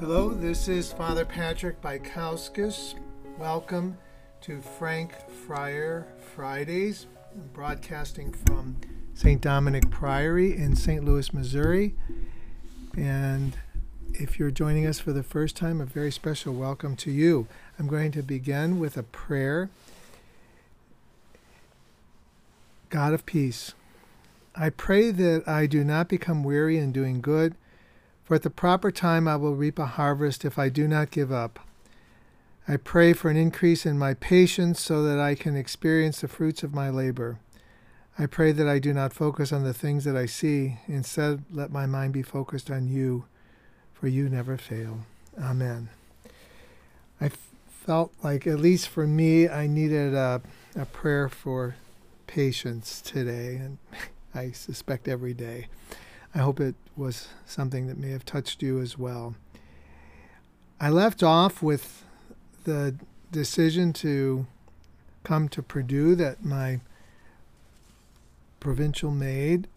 Hello, this is Father Patrick Baikauskas. Welcome to Frank Friar Fridays, broadcasting from St. Dominic Priory in St. Louis, Missouri. And if you're joining us for the first time, a very special welcome to you. I'm going to begin with a prayer. God of peace, I pray that I do not become weary in doing good, for at the proper time I will reap a harvest if I do not give up. I pray for an increase in my patience so that I can experience the fruits of my labor. I pray that I do not focus on the things that I see. Instead, let my mind be focused on you, for you never fail. Amen. I felt like, at least for me, I needed a, a prayer for patience today, and I suspect every day. I hope it was something that may have touched you as well. I left off with the decision to come to Purdue that my provincial made,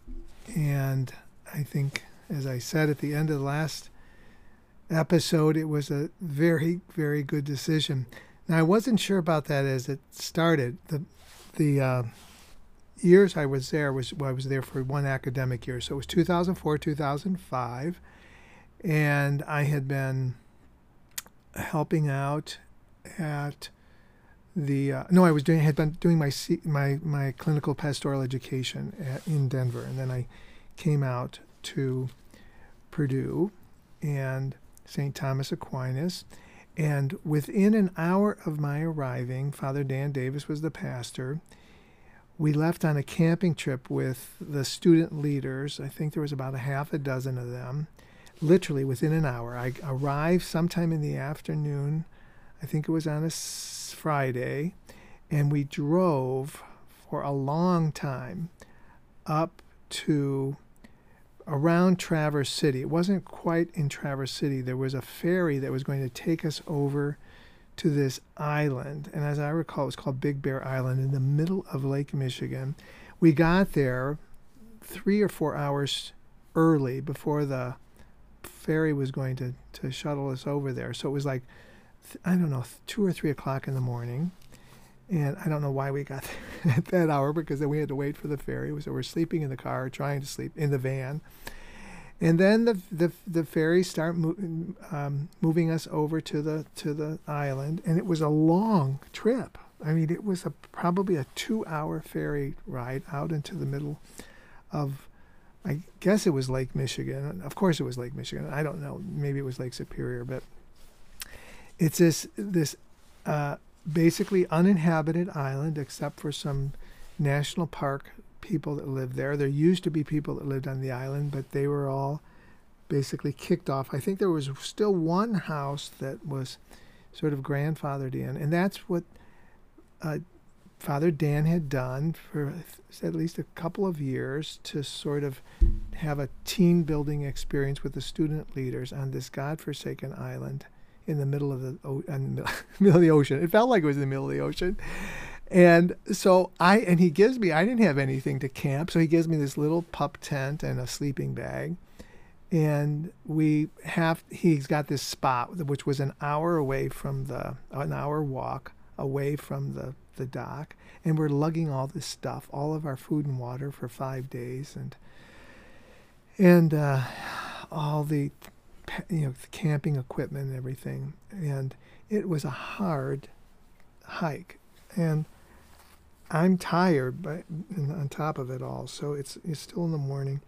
and I think, as I said at the end of the last episode, it was a very, very good decision. Now I wasn't sure about that as it started. The the uh, years I was there was well, I was there for one academic year, so it was 2004, 2005, and I had been helping out at the uh, no, I was doing had been doing my my my clinical pastoral education at, in Denver, and then I came out to Purdue and St. Thomas Aquinas. And within an hour of my arriving, Father Dan Davis was the pastor. We left on a camping trip with the student leaders. I think there was about a half a dozen of them, literally within an hour. I arrived sometime in the afternoon I think it was on a Friday, and we drove for a long time up to around Traverse City. It wasn't quite in Traverse City. There was a ferry that was going to take us over to this island. And as I recall, it was called Big Bear Island in the middle of Lake Michigan. We got there three or four hours early before the ferry was going to, to shuttle us over there. So it was like I don't know, two or three o'clock in the morning. And I don't know why we got there at that hour because then we had to wait for the ferry. So we're sleeping in the car, trying to sleep in the van. And then the the, the ferry start mo- um, moving us over to the to the island, and it was a long trip. I mean, it was a probably a two-hour ferry ride out into the middle of, I guess it was Lake Michigan. Of course, it was Lake Michigan. I don't know. Maybe it was Lake Superior, but it's this this uh, basically uninhabited island except for some national park people that lived there. There used to be people that lived on the island, but they were all basically kicked off. I think there was still one house that was sort of grandfathered in, and that's what uh, Father Dan had done for at least a couple of years to sort of have a team building experience with the student leaders on this godforsaken island in the middle of the, in the middle of the ocean. It felt like it was in the middle of the ocean. And so I and he gives me I didn't have anything to camp, so he gives me this little pup tent and a sleeping bag. And we have he's got this spot which was an hour away from the an hour walk away from the the dock and we're lugging all this stuff, all of our food and water for 5 days and and uh, all the you know, the camping equipment and everything. And it was a hard hike. And I'm tired, but on top of it all, so it's it's still in the morning.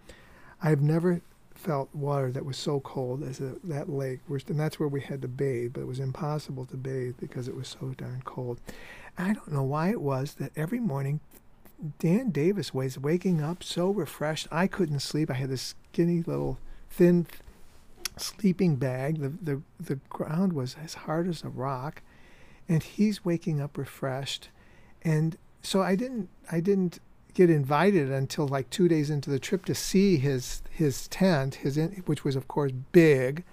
I've never felt water that was so cold as a, that lake, and that's where we had to bathe. But it was impossible to bathe because it was so darn cold. I don't know why it was that every morning, Dan Davis was waking up so refreshed. I couldn't sleep. I had this skinny little thin sleeping bag. The, the, the ground was as hard as a rock. And he's waking up refreshed. And so I didn't, I didn't get invited until like two days into the trip to see his, his tent, his in, which was, of course, big.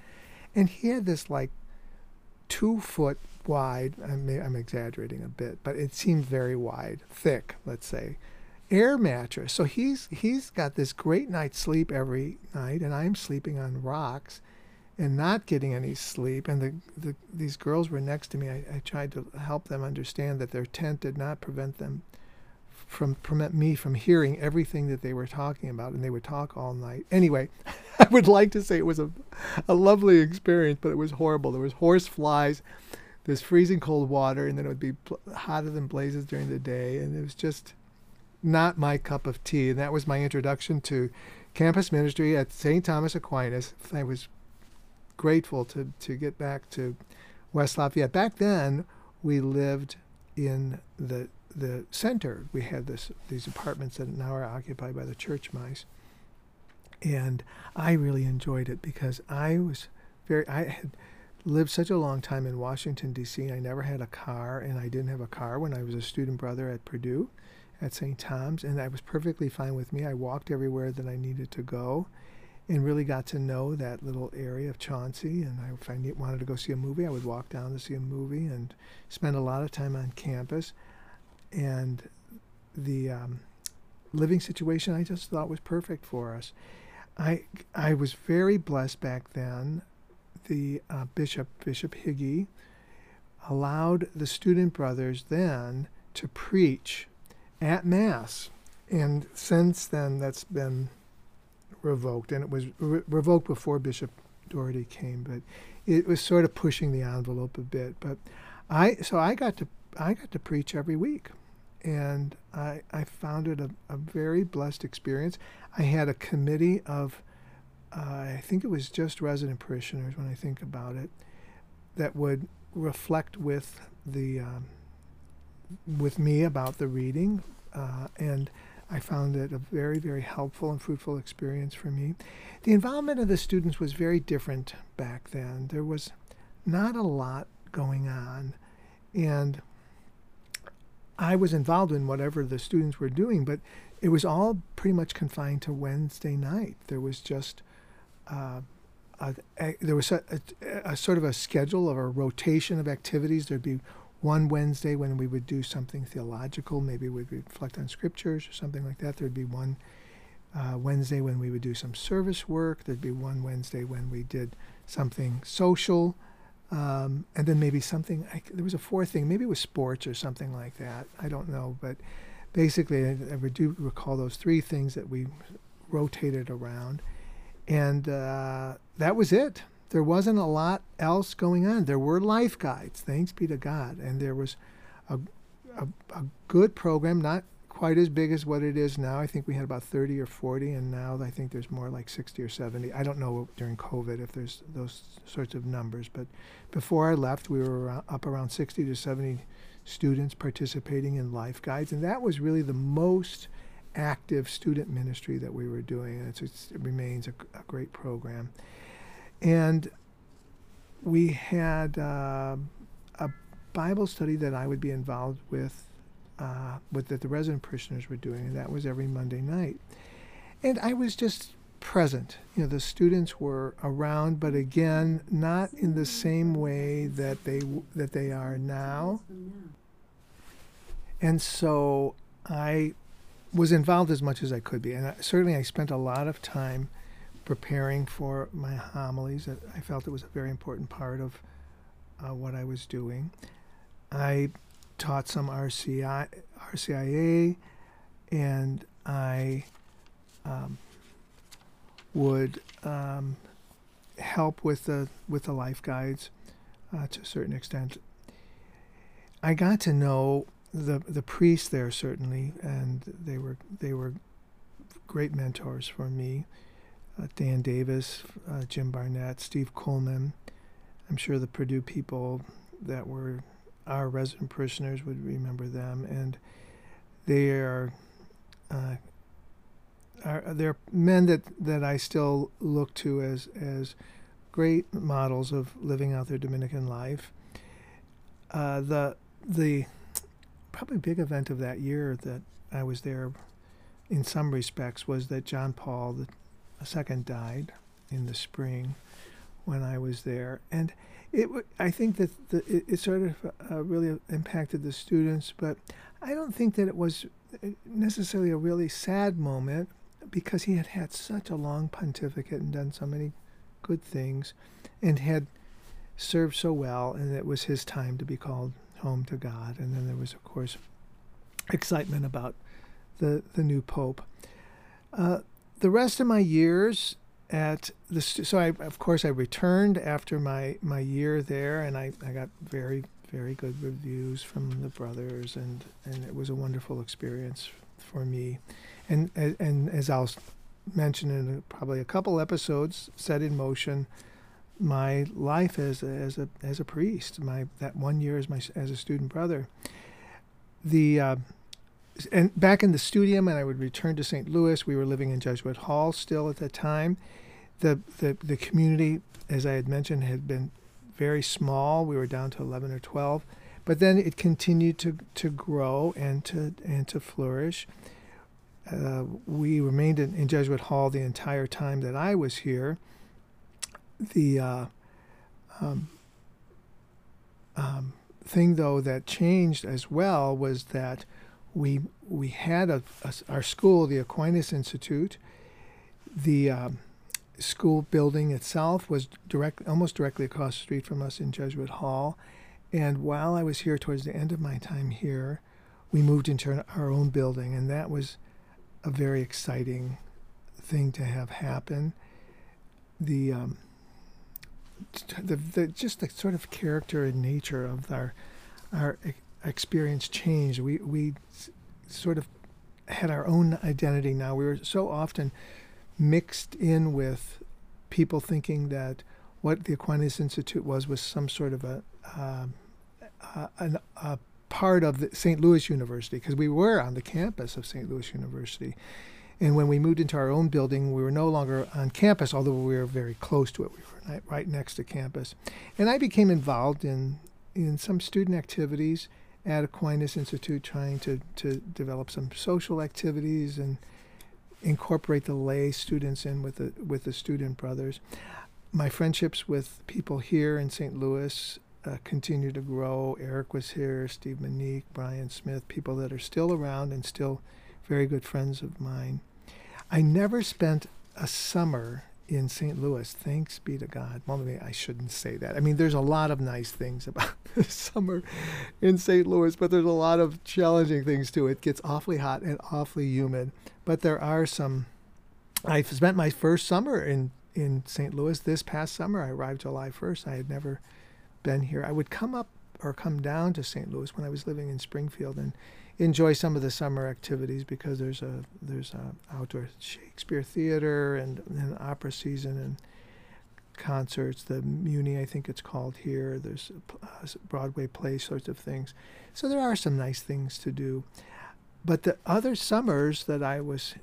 And he had this like two foot wide, I'm, I'm exaggerating a bit, but it seemed very wide, thick, let's say air mattress. So he's he's got this great night's sleep every night, and I'm sleeping on rocks and not getting any sleep. And the, the these girls were next to me. I, I tried to help them understand that their tent did not prevent them from prevent me from hearing everything that they were talking about, and they would talk all night. Anyway, I would like to say it was a, a lovely experience, but it was horrible. There was horse flies, this freezing cold water, and then it would be pl- hotter than blazes during the day, and it was just not my cup of tea. And that was my introduction to campus ministry at St. Thomas Aquinas. I was grateful to, to get back to West Lafayette. Back then, we lived in the the center. We had this these apartments that now are occupied by the church mice, and I really enjoyed it because I was very I had lived such a long time in Washington D.C. I never had a car, and I didn't have a car when I was a student brother at Purdue, at St. Tom's, and that was perfectly fine with me. I walked everywhere that I needed to go, and really got to know that little area of Chauncey. And I, if I need, wanted to go see a movie, I would walk down to see a movie and spend a lot of time on campus. And the um, living situation I just thought was perfect for us. I I was very blessed back then. The uh, bishop Bishop Higi allowed the student brothers then to preach at mass, and since then that's been revoked, and it was re- revoked before Bishop Doherty came, but it was sort of pushing the envelope a bit. But I so I got to I got to preach every week, and I I found it a, a very blessed experience. I had a committee of uh, I think it was just resident parishioners when I think about it that would reflect with the um, with me about the reading uh, and I found it a very, very helpful and fruitful experience for me. The involvement of the students was very different back then. There was not a lot going on, and I was involved in whatever the students were doing, but it was all pretty much confined to Wednesday night. There was just uh, a, a, there was a, a, sort of a schedule of a rotation of activities. There'd be one Wednesday when we would do something theological, maybe we'd reflect on scriptures or something like that. There'd be one uh, Wednesday when we would do some service work. There'd be one Wednesday when we did something social. Um, and then maybe something, I, there was a fourth thing, maybe it was sports or something like that. I don't know. But basically, I, I do recall those three things that we rotated around. And uh, that was it there wasn't a lot else going on. There were life guides, thanks be to God, and there was a, a, a, good program, not quite as big as what it is now. I think we had about 30 or 40, and now I think there's more like 60 or 70. I don't know during COVID if there's those sorts of numbers, but before I left, we were around, up around 60 to 70 students participating in life guides, and that was really the most active student ministry that we were doing. And it remains a, a great program and we had uh, a Bible study that I would be involved with, uh, with that the resident parishioners were doing, and that was every Monday night. And I was just present. You know, the students were around, but again, not in the same way that they that they are now. And so I was involved as much as I could be, and I, certainly I spent a lot of time preparing for my homilies. I felt it was a very important part of uh, what I was doing. I taught some RCI, RCIA, and I um, would um, help with the with the life guides uh, to a certain extent. I got to know the the priests there certainly, and they were they were great mentors for me uh, Dan Davis, uh, Jim Barnett, Steve Coleman. I'm sure the Purdue people that were our resident parishioners would remember them, and they are, uh, are they're men that, that I still look to as as great models of living out their Dominican life. Uh, the the probably big event of that year that I was there in some respects was that John Paul, a second died in the spring when I was there, and it. I think that the, it, it, sort of uh, really impacted the students, but I don't think that it was uh, necessarily a really sad moment because he had had such a long pontificate and done so many good things, and had served so well, and it was his time to be called home to God. And then there was, of course, excitement about the the new pope. Uh, the rest of my years at the so I of course I returned after my my year there, and I I got very very good reviews from the brothers, and and it was a wonderful experience for me, and and as I'll mention in probably a couple episodes, set in motion my life as a, as a as a priest. My that one year as my as a student brother. The uh, and back in the studio, and I would return to St. Louis. We were living in Jesuit Hall still at that time. The the the community, as I had mentioned, had been very small. We were down to eleven or twelve, but then it continued to to grow and to and to flourish. Uh, we remained in, in Jesuit Hall the entire time that I was here the uh, um, um, thing though that changed as well was that we we had a, a our school, the Aquinas Institute, the um, school building itself was direct almost directly across the street from us in Jesuit Hall, and while I was here towards the end of my time here, we moved into our own building, and that was a very exciting thing to have happen. The um, the, the just the sort of character and nature of our our experience changed. We we sort of had our own identity now. We were so often mixed in with people thinking that what the Aquinas Institute was was some sort of a uh, a, a part of the St. Louis University because we were on the campus of St. Louis University. And when we moved into our own building, we were no longer on campus, although we were very close to it. We were right next to campus. And I became involved in, in some student activities at Aquinas Institute, trying to, to develop some social activities and incorporate the lay students in with the, with the student brothers. My friendships with people here in St. Louis uh, continue to grow. Eric was here, Steve Monique, Brian Smith, people that are still around and still very good friends of mine. I never spent a summer in St. Louis. Thanks be to God. Well, maybe I shouldn't say that. I mean, there's a lot of nice things about the summer in St. Louis, but there's a lot of challenging things too. It gets awfully hot and awfully humid, but there are some. I spent my first summer in in St. Louis this past summer. I arrived July 1st. I had never been here. I would come up or come down to St. Louis when I was living in Springfield and enjoy some of the summer activities because there's a there's a outdoor Shakespeare theater and, and opera season and concerts. The Muny, I think it's called here. There's uh, Broadway play sorts of things. So there are some nice things to do. But the other summers that I was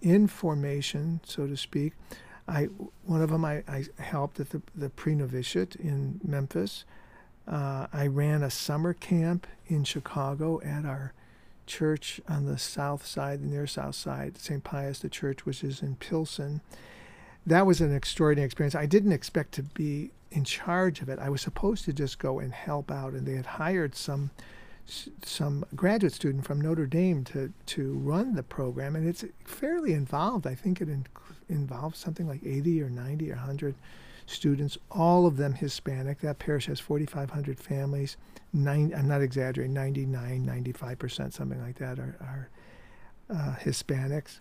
in formation, so to speak, I one of them I, I helped at the the pre-novitiate in Memphis. Uh, I ran a summer camp in Chicago at our church on the south side, the near south side, St. Pius the church, which is in Pilsen. That was an extraordinary experience. I didn't expect to be in charge of it. I was supposed to just go and help out, and they had hired some some graduate student from Notre Dame to to run the program, and it's fairly involved. I think it in, involves something like 80 or 90 or 100 students, all of them Hispanic. That parish has 4,500 families. Nine, I'm not exaggerating, 99, 95%, something like that, are, are uh, Hispanics.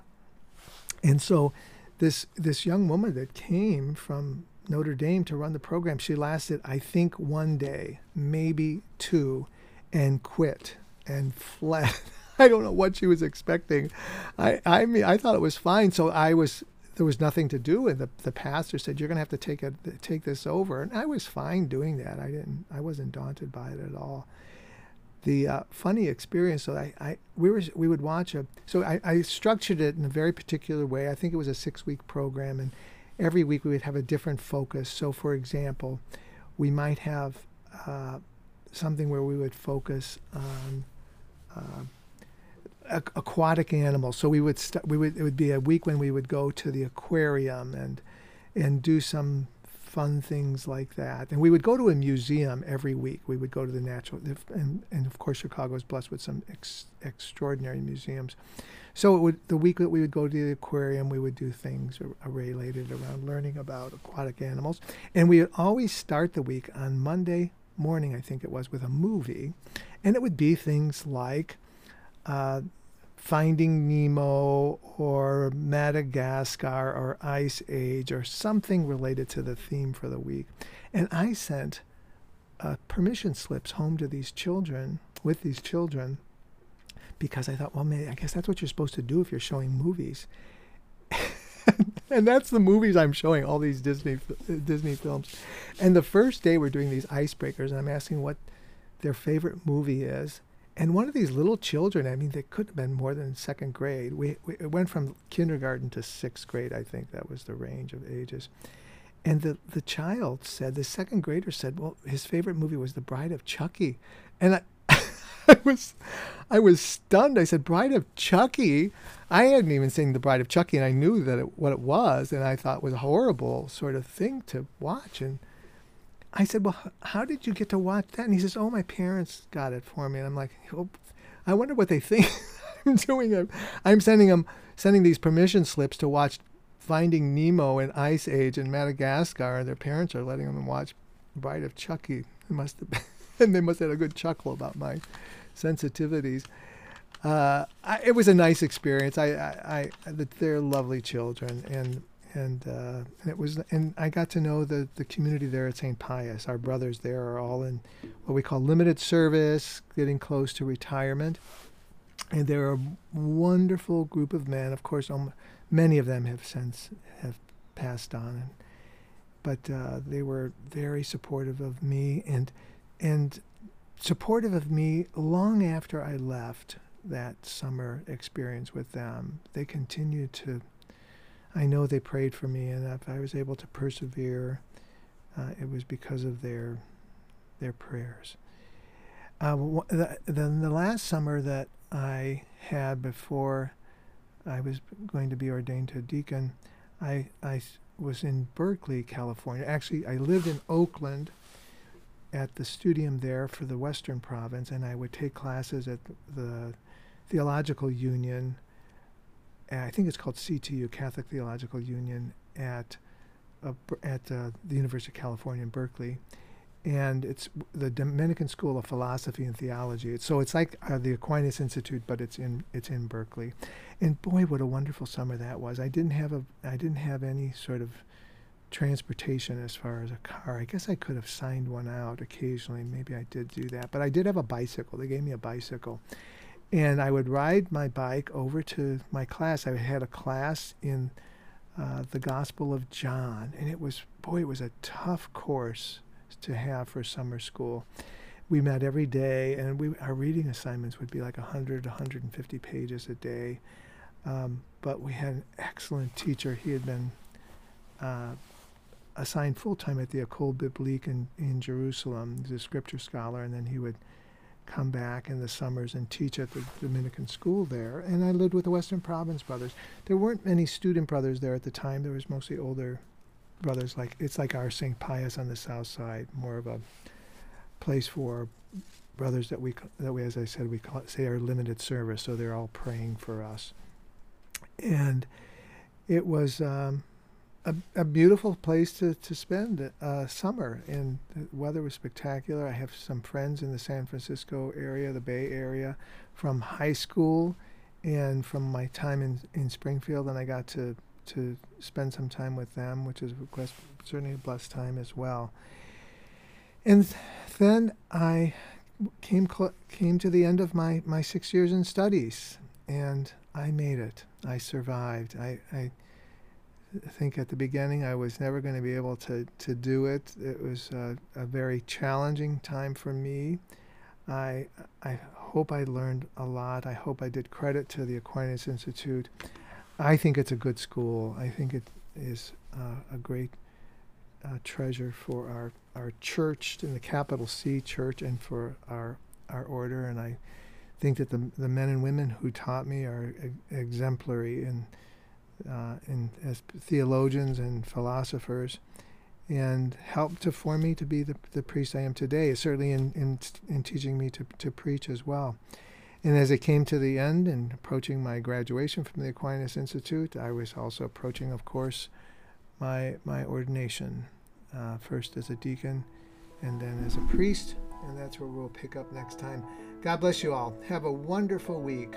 And so this, this young woman that came from Notre Dame to run the program, she lasted, I think, one day, maybe two, and quit and fled. I don't know what she was expecting. I, I mean, I thought it was fine. So I was there was nothing to do, and the the pastor said, "You're going to have to take a take this over." And I was fine doing that. I didn't. I wasn't daunted by it at all. The uh, funny experience. So I, I we were we would watch a. So I, I structured it in a very particular way. I think it was a six week program, and every week we would have a different focus. So for example, we might have uh, something where we would focus on. Uh, aquatic animals. So we would st- we would it would be a week when we would go to the aquarium and and do some fun things like that. And we would go to a museum every week. We would go to the natural, and, and of course, Chicago is blessed with some ex, extraordinary museums. So it would the week that we would go to the aquarium, we would do things related around learning about aquatic animals, and we would always start the week on Monday morning, I think it was, with a movie, and it would be things like. Uh, Finding Nemo or Madagascar or Ice Age or something related to the theme for the week. And I sent uh, permission slips home to these children, with these children, because I thought, well, maybe, I guess that's what you're supposed to do if you're showing movies. and that's the movies I'm showing, all these Disney Disney films. And the first day we're doing these icebreakers, and I'm asking what their favorite movie is. And one of these little children, I mean, they could have been more than second grade. We, we it went from kindergarten to sixth grade, I think that was the range of ages. And the, the child said, the second grader said, well, his favorite movie was The Bride of Chucky. And I, I was I was stunned. I said, Bride of Chucky? I hadn't even seen The Bride of Chucky, and I knew that it, what it was, and I thought it was a horrible sort of thing to watch. And I said, Well, how did you get to watch that? And he says, Oh, my parents got it for me. And I'm like, oh, I wonder what they think I'm doing. I'm sending them, sending these permission slips to watch Finding Nemo and Ice Age in Madagascar, and their parents are letting them watch Bride of Chucky. It must have been, and they must have had a good chuckle about my sensitivities. Uh, I, it was a nice experience. I, I, I, they're lovely children, and and uh, and it was and I got to know the the community there at St. Pius. Our brothers there are all in what we call limited service, getting close to retirement, and they're a wonderful group of men. Of course, um, many of them have since have passed on, but uh, they were very supportive of me and and supportive of me long after I left that summer experience with them. They continued to I know they prayed for me, and if I was able to persevere, uh, it was because of their their prayers. Uh, then the last summer that I had before I was going to be ordained to a deacon, I I was in Berkeley, California. Actually, I lived in Oakland at the studium there for the Western Province, and I would take classes at the Theological Union I think it's called CTU, Catholic Theological Union, at uh, at uh, the University of California in Berkeley, and it's the Dominican School of Philosophy and Theology. so it's like uh, the Aquinas Institute, but it's in it's in Berkeley, and boy, what a wonderful summer that was! I didn't have a I didn't have any sort of transportation as far as a car. I guess I could have signed one out occasionally. Maybe I did do that, but I did have a bicycle. They gave me a bicycle and I would ride my bike over to my class. I had a class in uh, the Gospel of John, and it was, boy, it was a tough course to have for summer school. We met every day, and we our reading assignments would be like 100, 150 pages a day. Um, but we had an excellent teacher. He had been uh, assigned full time at the École Biblique in, in Jerusalem. He's a scripture scholar, and then he would come back in the summers and teach at the Dominican school there. And I lived with the Western Province brothers. There weren't many student brothers there at the time. There was mostly older brothers. Like it's like our St. Pius on the south side, more of a place for brothers that we that we, as I said, we call say are limited service. So they're all praying for us. And it was. Um, a, a beautiful place to, to spend uh, summer, and the weather was spectacular. I have some friends in the San Francisco area, the Bay Area, from high school and from my time in, in Springfield, and I got to, to spend some time with them, which is certainly a blessed time as well. And then I came cl- came to the end of my, my six years in studies, and I made it. I survived. I, I think at the beginning I was never going to be able to, to do it. It was a, a very challenging time for me. I, I hope I learned a lot. I hope I did credit to the Aquinas Institute. I think it's a good school. I think it is uh, a great uh, treasure for our, our church, in the capital C church, and for our, our order. And I think that the, the men and women who taught me are exemplary in uh, in, as theologians and philosophers. and helped to form me to be the, the priest I am today, certainly in, in, in teaching me to, to preach as well. And as it came to the end and approaching my graduation from the Aquinas Institute, I was also approaching, of course, my, my ordination, uh, first as a deacon and then as a priest. And that's where we'll pick up next time. God bless you all. Have a wonderful week.